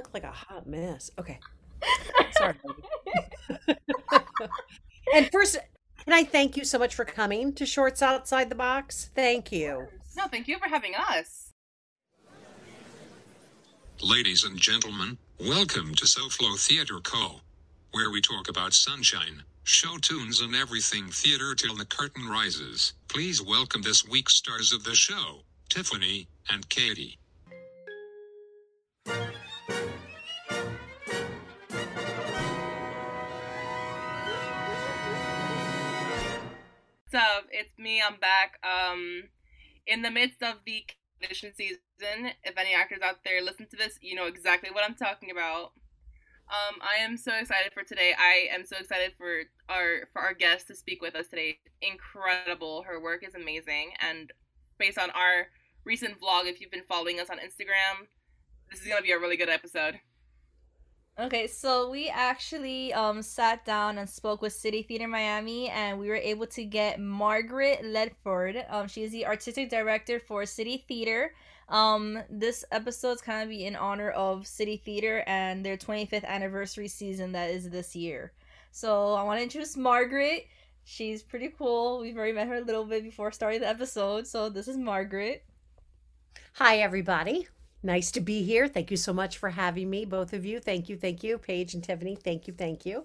look like a hot mess. Okay. Sorry. and first, can I thank you so much for coming to Shorts Outside the Box? Thank you. No, thank you for having us. Ladies and gentlemen, welcome to SoFlo Theater Co., where we talk about sunshine, show tunes, and everything theater till the curtain rises. Please welcome this week's stars of the show, Tiffany and Katie. It's me. I'm back. Um, in the midst of the audition season. If any actors out there listen to this, you know exactly what I'm talking about. Um, I am so excited for today. I am so excited for our for our guest to speak with us today. Incredible. Her work is amazing, and based on our recent vlog, if you've been following us on Instagram, this is gonna be a really good episode. Okay, so we actually um sat down and spoke with City Theater Miami, and we were able to get Margaret Ledford. Um, she is the artistic director for City Theater. Um, this episode's kind of be in honor of City Theater and their 25th anniversary season that is this year. So I want to introduce Margaret. She's pretty cool. We've already met her a little bit before starting the episode. So this is Margaret. Hi, everybody. Nice to be here. Thank you so much for having me, both of you. Thank you, thank you. Paige and Tiffany, thank you, thank you.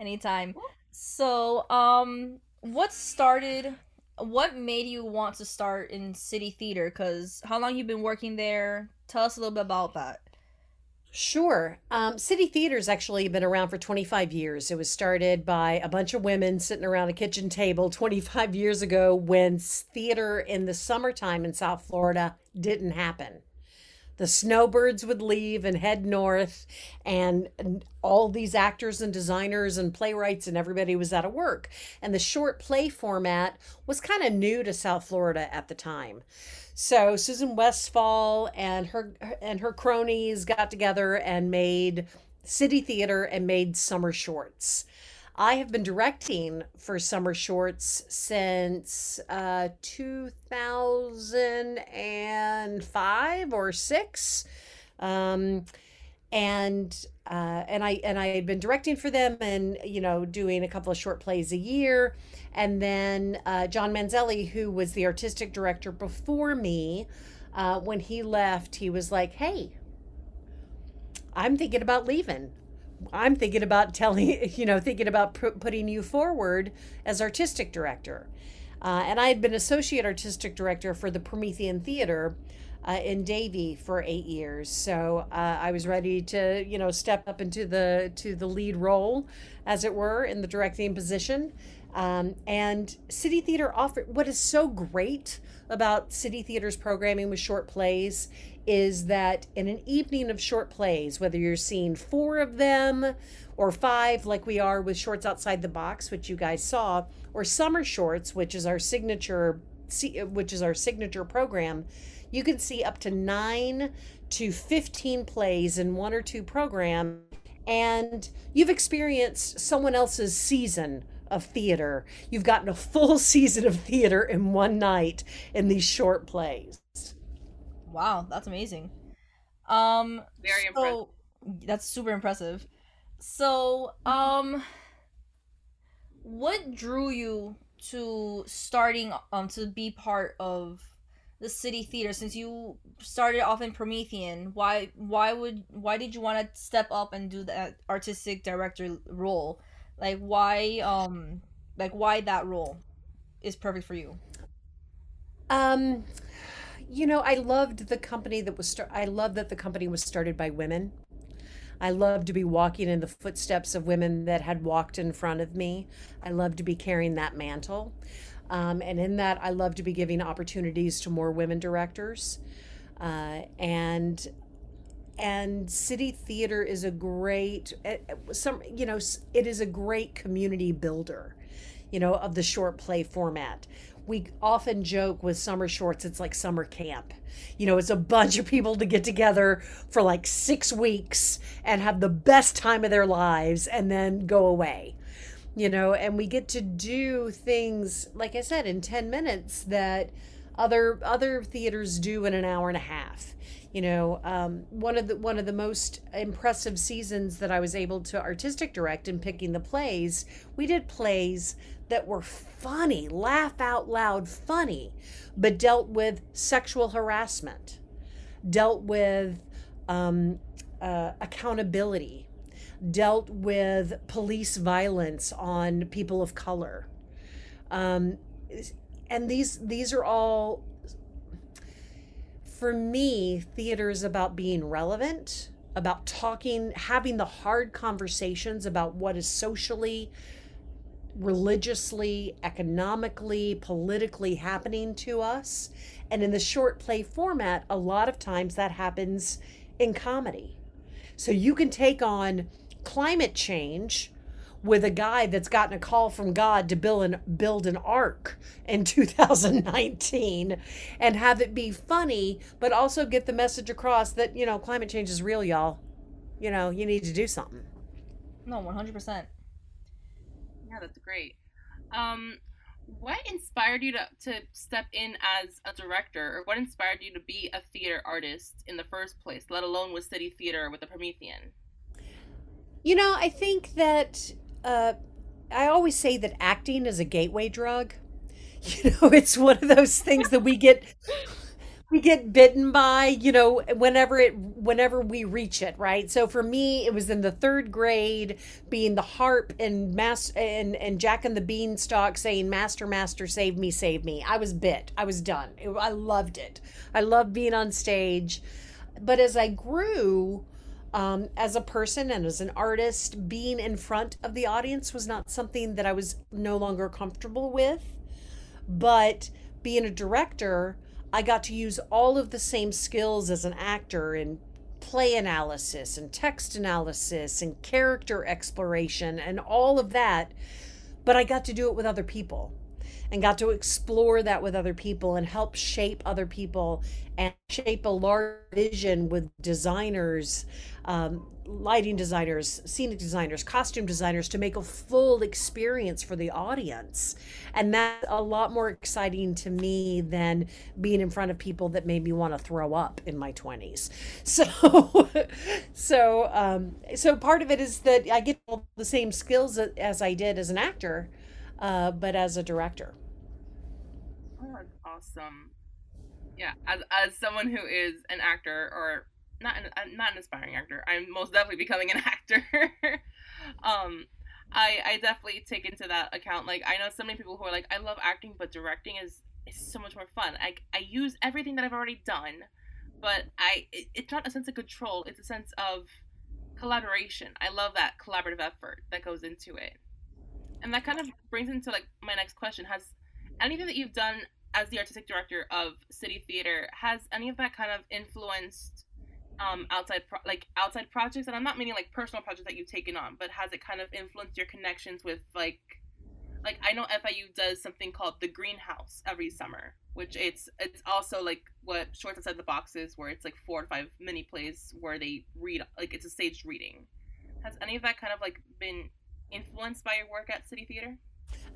Anytime. So, um, what started? What made you want to start in City Theater? Cause how long you been working there? Tell us a little bit about that. Sure. Um, City Theater's actually been around for 25 years. It was started by a bunch of women sitting around a kitchen table 25 years ago when theater in the summertime in South Florida didn't happen. The snowbirds would leave and head north, and, and all these actors and designers and playwrights and everybody was out of work. And the short play format was kind of new to South Florida at the time. So Susan Westfall and her and her cronies got together and made City Theater and made summer shorts. I have been directing for summer shorts since uh, 2005 or six. Um, and uh, and I and I had been directing for them and you know doing a couple of short plays a year, and then uh, John Manzelli, who was the artistic director before me, uh, when he left, he was like, "Hey, I'm thinking about leaving. I'm thinking about telling you know thinking about putting you forward as artistic director." Uh, and I had been associate artistic director for the Promethean Theater uh, in Davie for eight years. So uh, I was ready to, you know, step up into the to the lead role, as it were, in the directing position. Um, and City Theater offered what is so great about City Theater's programming with short plays is that in an evening of short plays, whether you're seeing four of them or five, like we are with Shorts Outside the Box, which you guys saw, or Summer Shorts, which is our signature, which is our signature program, you can see up to nine to 15 plays in one or two programs, and you've experienced someone else's season of theater. You've gotten a full season of theater in one night in these short plays. Wow, that's amazing. Um, Very so, impressive. That's super impressive. So, um, what drew you to starting um to be part of the city theater since you started off in promethean why why would why did you want to step up and do that artistic director role like why um like why that role is perfect for you Um, you know, I loved the company that was. I love that the company was started by women. I love to be walking in the footsteps of women that had walked in front of me. I love to be carrying that mantle. Um, and in that, I love to be giving opportunities to more women directors. Uh, and and city theater is a great eh, eh, some you know it is a great community builder you know of the short play format. We often joke with summer shorts it's like summer camp. You know it's a bunch of people to get together for like six weeks and have the best time of their lives and then go away. You know and we get to do things like i said in 10 minutes that other other theaters do in an hour and a half You know, um, one of the one of the most impressive seasons that I was able to artistic direct in picking the plays, we did plays that were funny, laugh out loud funny, but dealt with sexual harassment, dealt with um, uh, accountability, dealt with police violence on people of color. Um, and these these are all for me theater is about being relevant about talking having the hard conversations about what is socially religiously economically politically happening to us. And in the short play format a lot of times that happens in comedy. So you can take on climate change with a guy that's gotten a call from God to build an build an ark in 2019 and have it be funny, but also get the message across that, you know, climate change is real, y'all. You know, you need to do something. No, 100%. Yeah, that's great. Um, what inspired you to, to step in as a director, or what inspired you to be a theater artist in the first place, let alone with City Theater with the Promethean? You know, I think that uh, I always say that acting is a gateway drug. You know, it's one of those things that we get we get bitten by, you know, whenever it whenever we reach it, right? So for me, it was in the third grade, being the harp and mass and and Jack and the Beanstalk saying, "Master, Master, save me, save me." I was bit. I was done. It, I loved it. I loved being on stage, but as I grew, um, as a person and as an artist, being in front of the audience was not something that I was no longer comfortable with. But being a director, I got to use all of the same skills as an actor in play analysis and text analysis and character exploration and all of that. But I got to do it with other people and got to explore that with other people and help shape other people and shape a large vision with designers, um, lighting designers, scenic designers, costume designers to make a full experience for the audience. And that's a lot more exciting to me than being in front of people that made me want to throw up in my 20s. So, so, um, so part of it is that I get all the same skills as I did as an actor uh, but as a director. Awesome. Yeah, as as someone who is an actor or not an uh, not an aspiring actor, I'm most definitely becoming an actor. um, I I definitely take into that account. Like I know so many people who are like, I love acting, but directing is is so much more fun. I I use everything that I've already done, but I it, it's not a sense of control. It's a sense of collaboration. I love that collaborative effort that goes into it and that kind of brings into like my next question. Has anything that you've done as the artistic director of city theater has any of that kind of influenced um outside pro- like outside projects? And i'm not meaning like personal projects that you've taken on but has it kind of influenced your connections with like like i know fiu does something called the greenhouse every summer which it's it's also like what shorts outside the boxes where it's like four to five mini plays where they read like it's a staged reading. Has any of that kind of like been influenced by your work at City Theater?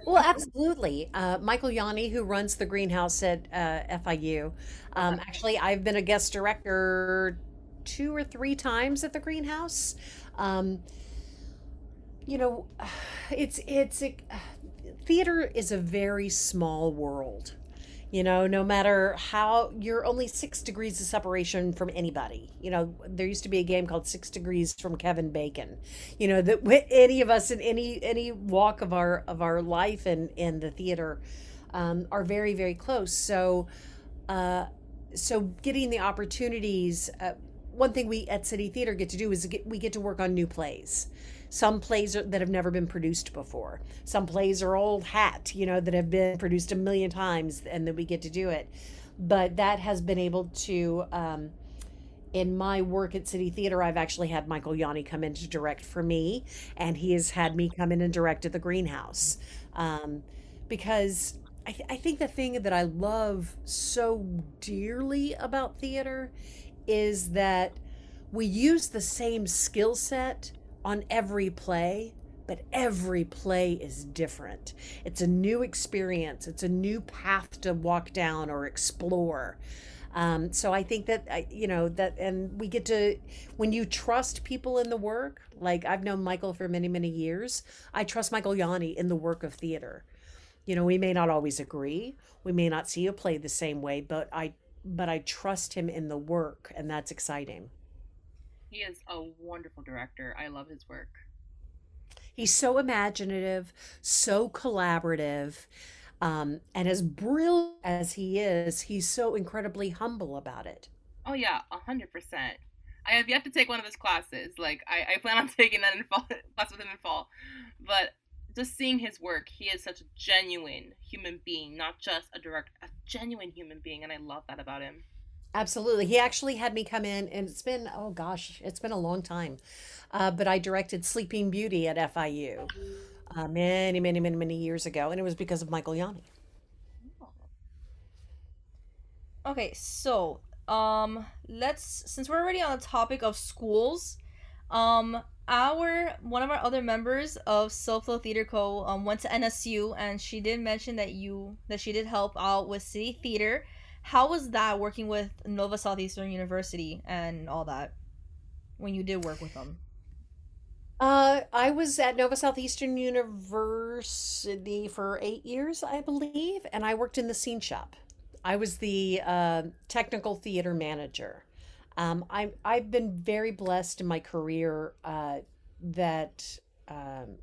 Well, absolutely. Uh, Michael Yawney, who runs the greenhouse at uh, FIU, um, actually, I've been a guest director two or three times at the greenhouse. Um, you know, it's it's it, theater is a very small world. You know, no matter how you're only six degrees of separation from anybody. You know, there used to be a game called Six Degrees from Kevin Bacon. You know that any of us in any any walk of our of our life in in the theater um, are very very close. So, uh, so getting the opportunities. Uh, one thing we at City Theater get to do is get, we get to work on new plays. Some plays are, that have never been produced before. Some plays are old hat, you know, that have been produced a million times and then we get to do it. But that has been able to, um, in my work at City Theater, I've actually had Michael Yawney come in to direct for me, and he has had me come in and direct at the greenhouse. Um, because I, th- I think the thing that I love so dearly about theater is that we use the same skill set on every play, but every play is different. It's a new experience, it's a new path to walk down or explore. Um, so I think that you know that, and we get to when you trust people in the work. Like I've known Michael for many many years. I trust Michael Yawney in the work of theater. You know, we may not always agree. We may not see a play the same way, but I but I trust him in the work, and that's exciting. He is a wonderful director. I love his work. He's so imaginative, so collaborative, um, and as brilliant as he is, he's so incredibly humble about it. Oh yeah, a hundred percent. I have yet to take one of his classes. Like I, I plan on taking that in fall class with him in fall. But just seeing his work, he is such a genuine human being, not just a direct a genuine human being, and I love that about him. Absolutely. He actually had me come in, and it's been, oh gosh, it's been a long time. Uh, but I directed Sleeping Beauty at FIU uh, many, many, many, many years ago, and it was because of Michael Yawney. Okay, so um let's since we're already on the topic of schools, um our one of our other members of SoFlo Theater Co. Um, went to NSU and she did mention that you that she did help out with City Theater. How was that working with Nova Southeastern University and all that when you did work with them? Uh, I was at Nova Southeastern University for eight years, I believe, and I worked in the scene shop. I was the uh, technical theater manager. Um, I, I've been very blessed in my career uh, that um,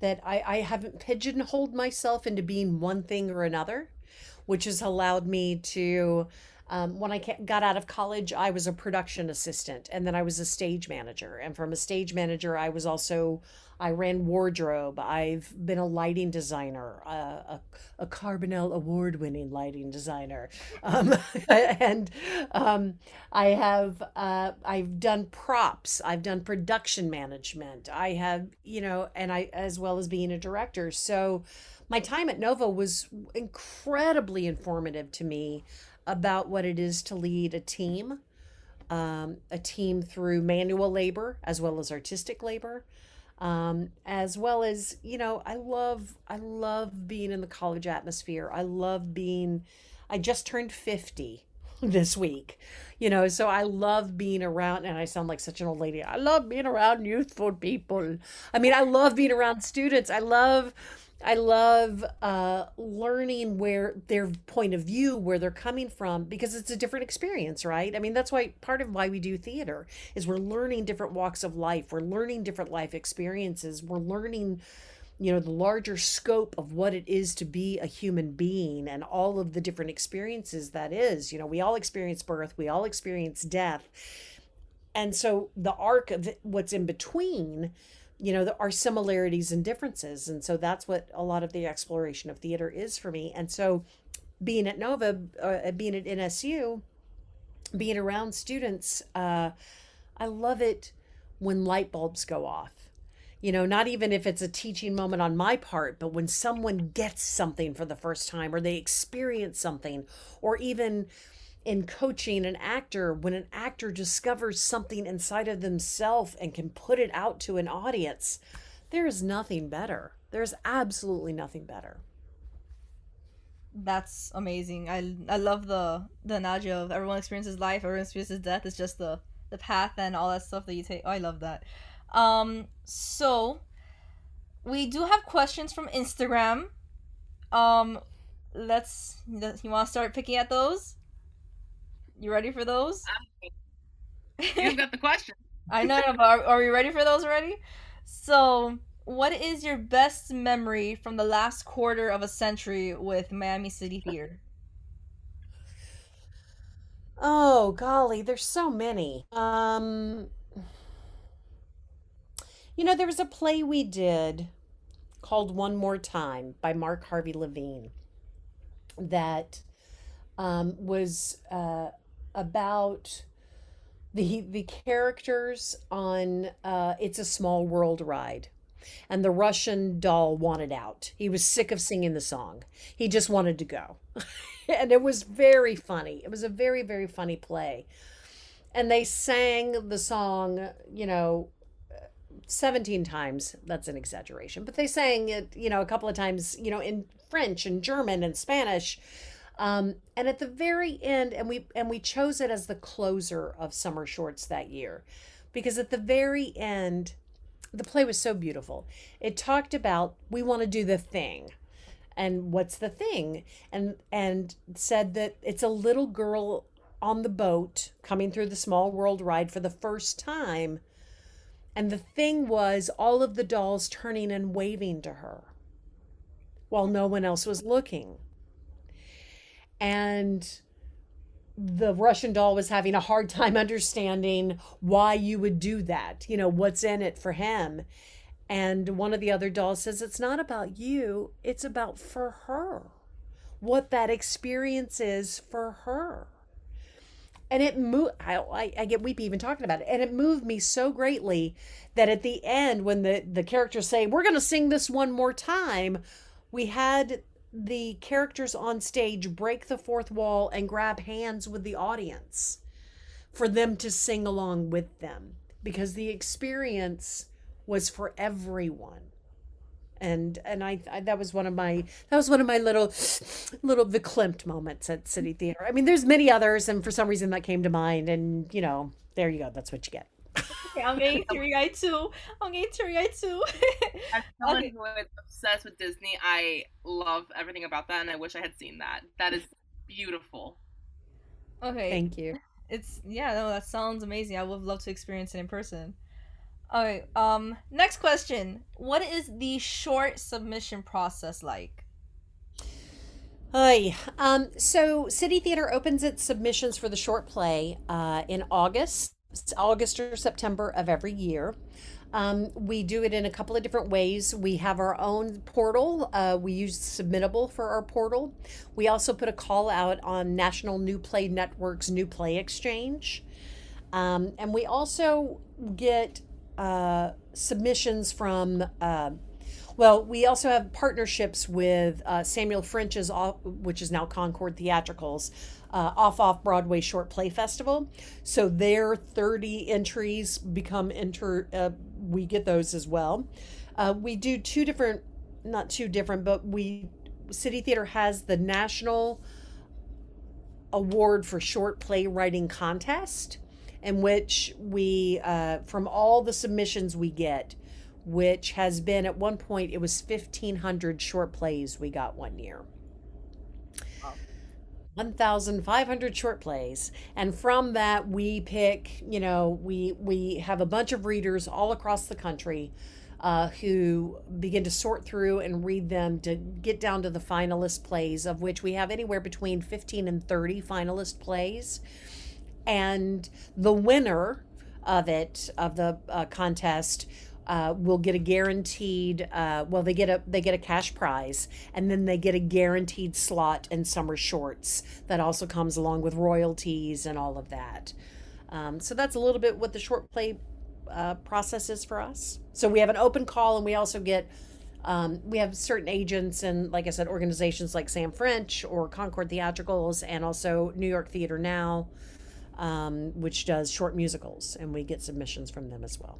that I, I haven't pigeonholed myself into being one thing or another, which has allowed me to um, when I got out of college, I was a production assistant and then I was a stage manager. And from a stage manager, I was also, I ran wardrobe. I've been a lighting designer, a, a Carbonell award winning lighting designer. Um, and um, I have, uh, I've done props, I've done production management. I have, you know, and I, as well as being a director. So my time at Nova was incredibly informative to me about what it is to lead a team, um, a team through manual labor as well as artistic labor. Um, as well as you know i love i love being in the college atmosphere i love being i just turned 50 this week you know so i love being around and i sound like such an old lady i love being around youthful people i mean i love being around students i love I love uh, learning where their point of view, where they're coming from, because it's a different experience, right? I mean, that's why part of why we do theater is we're learning different walks of life, we're learning different life experiences, we're learning, you know, the larger scope of what it is to be a human being and all of the different experiences that is. You know, we all experience birth, we all experience death. And so the arc of what's in between you know, there are similarities and differences. And so that's what a lot of the exploration of theater is for me. And so being at Nova, uh, being at NSU, being around students, uh, I love it when light bulbs go off. You know, not even if it's a teaching moment on my part, but when someone gets something for the first time or they experience something, or even in coaching an actor when an actor discovers something inside of themselves and can put it out to an audience there is nothing better. There's absolutely nothing better. That's amazing. I i love the the analogy of everyone experiences life everyone experiences death. It's just the the path and all that stuff that you take. Oh, i love that. Um so we do have questions from instagram. Um let's you want to start picking at those you ready for those? You've got the question. I know, but are, are we ready for those already? So, what is your best memory from the last quarter of a century with Miami City Theater? Oh, golly, there's so many. Um, you know, there was a play we did called One More Time by Mark Harvey Levine that um, was uh, about the the characters on uh, It's a Small World ride. And the Russian doll wanted out. He was sick of singing the song. He just wanted to go. and it was very funny. It was a very, very funny play. And they sang the song, you know, 17 times. That's an exaggeration, but they sang it, you know, a couple of times, you know, in French and German and Spanish Um, and at the very end, and we and we chose it as the closer of summer shorts that year, because at the very end, the play was so beautiful. It talked about we want to do the thing, and what's the thing, and and said that it's a little girl on the boat coming through the small world ride for the first time. And the thing was all of the dolls turning and waving to her while no one else was looking. And the Russian doll was having a hard time understanding why you would do that. You know, what's in it for him. And one of the other dolls says, It's not about you, it's about for her. What that experience is for her and it moved I, I, get weepy even talking about it and it moved me so greatly that at the end when the the characters say we're going to sing this one more time we had the characters on stage break the fourth wall and grab hands with the audience for them to sing along with them because the experience was for everyone and and I, I, that was one of my that was one of my little little verklempt moments at City Theater. I mean, there's many others, and for some reason that came to mind, and you know, there you go. That's what you get. Okay, I'm getting teary eyed too. I'm getting teary eyed too. As someone okay. who is obsessed with Disney, I love everything about that, and I wish I had seen that. That is beautiful. Okay, thank you. It's yeah, no, that sounds amazing. I would love to experience it in person. Okay, um, next question. What is the short submission process like? Hi. Um, so City Theater opens its submissions for the short play uh, in August, August or September of every year. Um, we do it in a couple of different ways. We have our own portal. Uh, we use Submittable for our portal. We also put a call out on National New Play Network's New Play Exchange. Um, and we also get uh, submissions from. Uh, well, we also have partnerships with uh, Samuel French's, which is now Concord Theatricals, uh, Off Off Broadway Short Play Festival. So their 30 entries become enter. Uh, we get those as well. Uh, we do two different, not two different, but we City Theater has the National Award for Short Play Writing Contest in which we, uh, from all the submissions we get, which has been at one point, it was 1,500 short plays we got one year. 1,500 short plays. And from that, we pick, you know, we, we have a bunch of readers all across the country uh, who begin to sort through and read them to get down to the finalist plays, of which we have anywhere between 15 and 30 finalist plays and the winner of it of the uh, contest uh, will get a guaranteed uh, well they get a they get a cash prize and then they get a guaranteed slot in summer shorts that also comes along with royalties and all of that um, so that's a little bit what the short play uh, process is for us so we have an open call and we also get um, we have certain agents and like i said organizations like sam french or concord theatricals and also new york theater now um, which does short musicals, and we get submissions from them as well.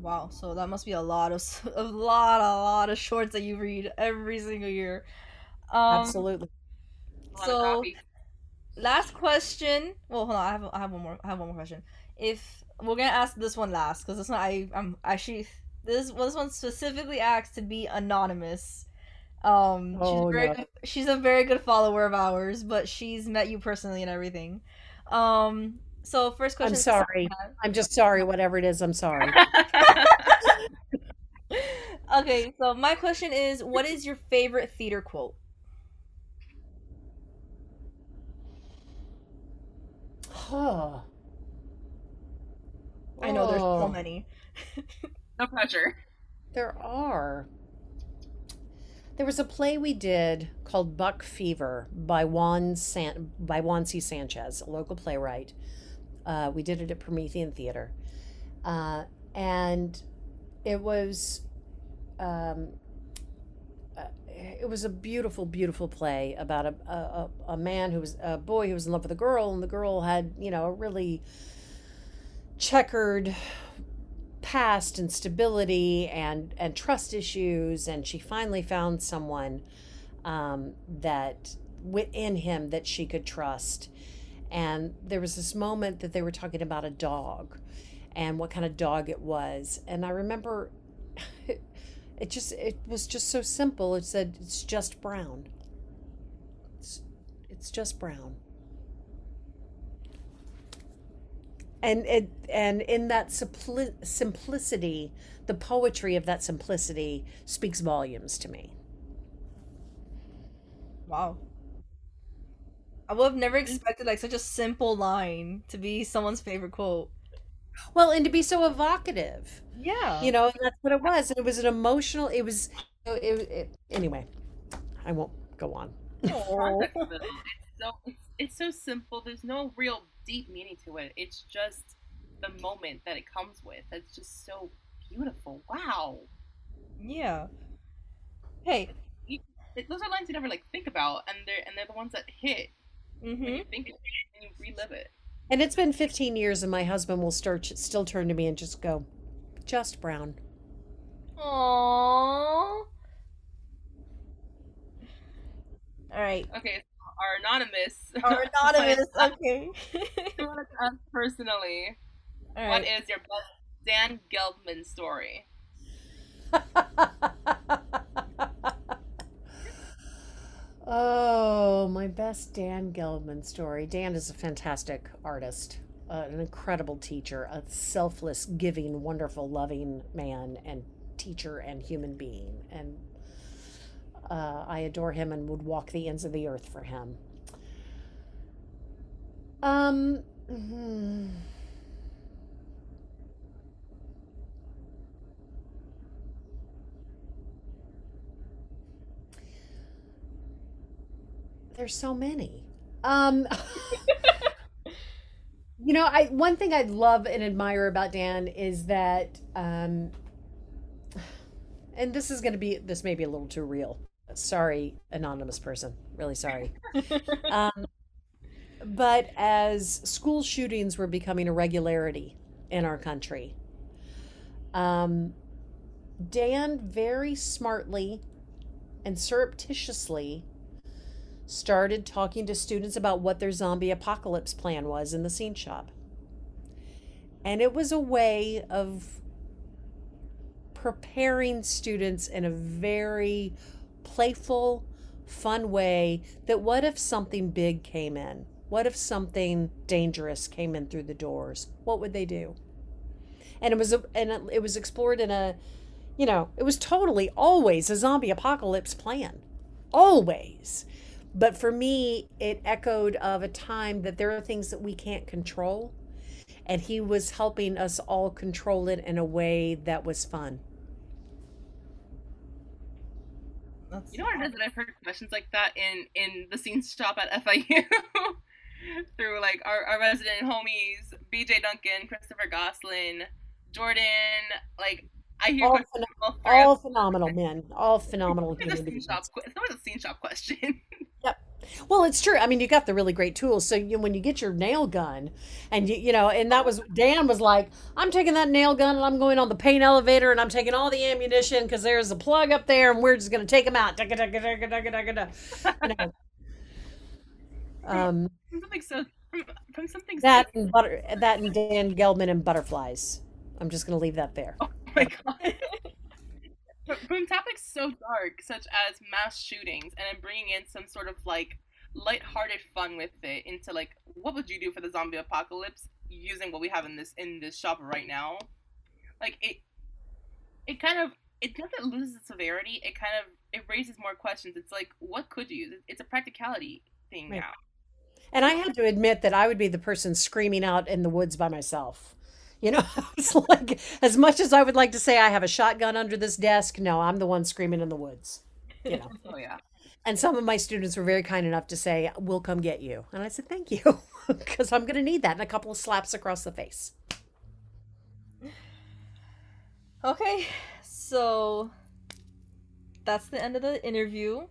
Wow, so that must be a lot of a lot, a lot of shorts that you read every single year. Um, Absolutely. So, last question. Well, hold on. I have I have one more. I have one more question. If we're gonna ask this one last, because this one I I'm actually this this one specifically asked to be anonymous. Um, oh, she's, very no. good, she's a very good follower of ours, but she's met you personally and everything. Um. So first question. I'm sorry. I'm just sorry. Whatever it is, I'm sorry. okay. So my question is, what is your favorite theater quote? Huh. I know there's so oh. many. no pressure. There are. There was a play we did called Buck Fever by Juan San- by Juan C. Sanchez, a local playwright. Uh, we did it at Promethean Theater, uh, and it was um, uh, it was a beautiful, beautiful play about a, a a man who was a boy who was in love with a girl, and the girl had you know a really checkered past and stability and and trust issues and she finally found someone um, that within him that she could trust. And there was this moment that they were talking about a dog and what kind of dog it was. And I remember it just it was just so simple. It said it's just brown. It's, it's just brown. And it and in that simpli- simplicity, the poetry of that simplicity speaks volumes to me. Wow. I would have never mm-hmm. expected like such a simple line to be someone's favorite quote. Well, and to be so evocative. Yeah. You know, and that's what it was. And it was an emotional, it was, it, it, anyway, I won't go on. Aw. Context of it, It's so it's, it's so simple. There's no real deep meaning to it. It's just the moment that it comes with. That's just so beautiful. Wow. yeah. Hey. It- those are lines you never like think about, and they're and they're the ones that hit when Mm-hmm. you think of it and you relive it. And it's been 15 years, and my husband will start, still turn to me and just go, just brown. Aww. All right. Okay, so our anonymous. Our anonymous. Okay. to ask personally, All what right. is your best Dan Gelbman story? oh, my best Dan Gelman story. Dan is a fantastic artist, uh, an incredible teacher, a selfless, giving, wonderful, loving man and teacher and human being. And uh, I adore him and would walk the ends of the earth for him. Um. hmm. There's so many. Um You know, I one thing I love and admire about Dan is that um and this is going to be this may be a little too real. Sorry, anonymous person. Really sorry. Um but as school shootings were becoming a regularity in our country, um, Dan very smartly and surreptitiously started talking to students about what their zombie apocalypse plan was in the scene shop. And it was a way of preparing students in a very playful, fun way that what if something big came in? What if something dangerous came in through the doors? What would they do? And it was a, and it- was explored in a you know, it was totally always a zombie apocalypse plan. Always. But for me, it echoed of a time that there are things that we can't control. And he was helping us all control it in a way that was fun. That's You know what it is that I've heard questions like that in in the scene shop at FIU through like our, our resident homies, BJ Duncan, Christopher Goslin, Jordan. Like I hear All, questions phen- all three all of them. phenomenal men, all phenomenal It's a human scene shop. que- It's always a scene shop question. Well, it's true. I mean, you got the really great tools. So you, when you get your nail gun, and you, you know, and that was Dan was like, I'm taking that nail gun and I'm going on the paint elevator and I'm taking all the ammunition because there's a plug up there and we're just gonna take them out. Um, from something so from, from something that and butter, that and Dan Gelman and butterflies. I'm just gonna leave that there. oh my god. From, topics so dark, such as mass shootings, and then bringing in some sort of like lighthearted fun with it into like what would you do for the zombie apocalypse using what we have in this in this shop right now like it it kind of it doesn't lose it its severity it kind of it raises more questions it's like what could you use it's a practicality thing Right. now And I had to admit that I would be the person screaming out in the woods by myself. You know, it's like as much as I would like to say I have a shotgun under this desk, no, I'm the one screaming in the woods. You know. oh yeah And some of my students were very kind enough to say, "We'll come get you." And I said, "Thank you," because I'm going to need that and a couple of slaps across the face. Okay, so that's the end of the interview.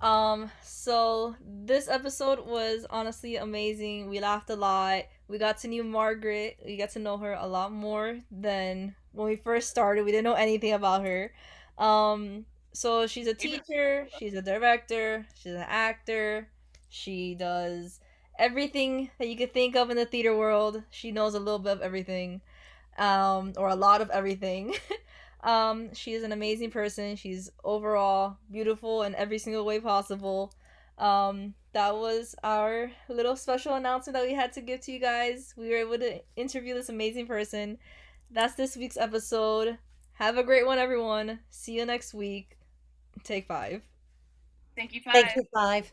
Um, so this episode was honestly amazing. We laughed a lot. We got to know Margaret. We got to know her a lot more than when we first started. We didn't know anything about her. Um, so she's a teacher, she's a director, she's an actor, She does everything that you could think of in the theater world. She knows a little bit of everything, um, or a lot of everything. um, she is an amazing person. She's overall beautiful in every single way possible. Um, that was our little special announcement that we had to give to you guys. We were able to interview this amazing person. That's this week's episode. Have a great one, everyone. See you next week. Take five. Thank you, five. Thank you, five.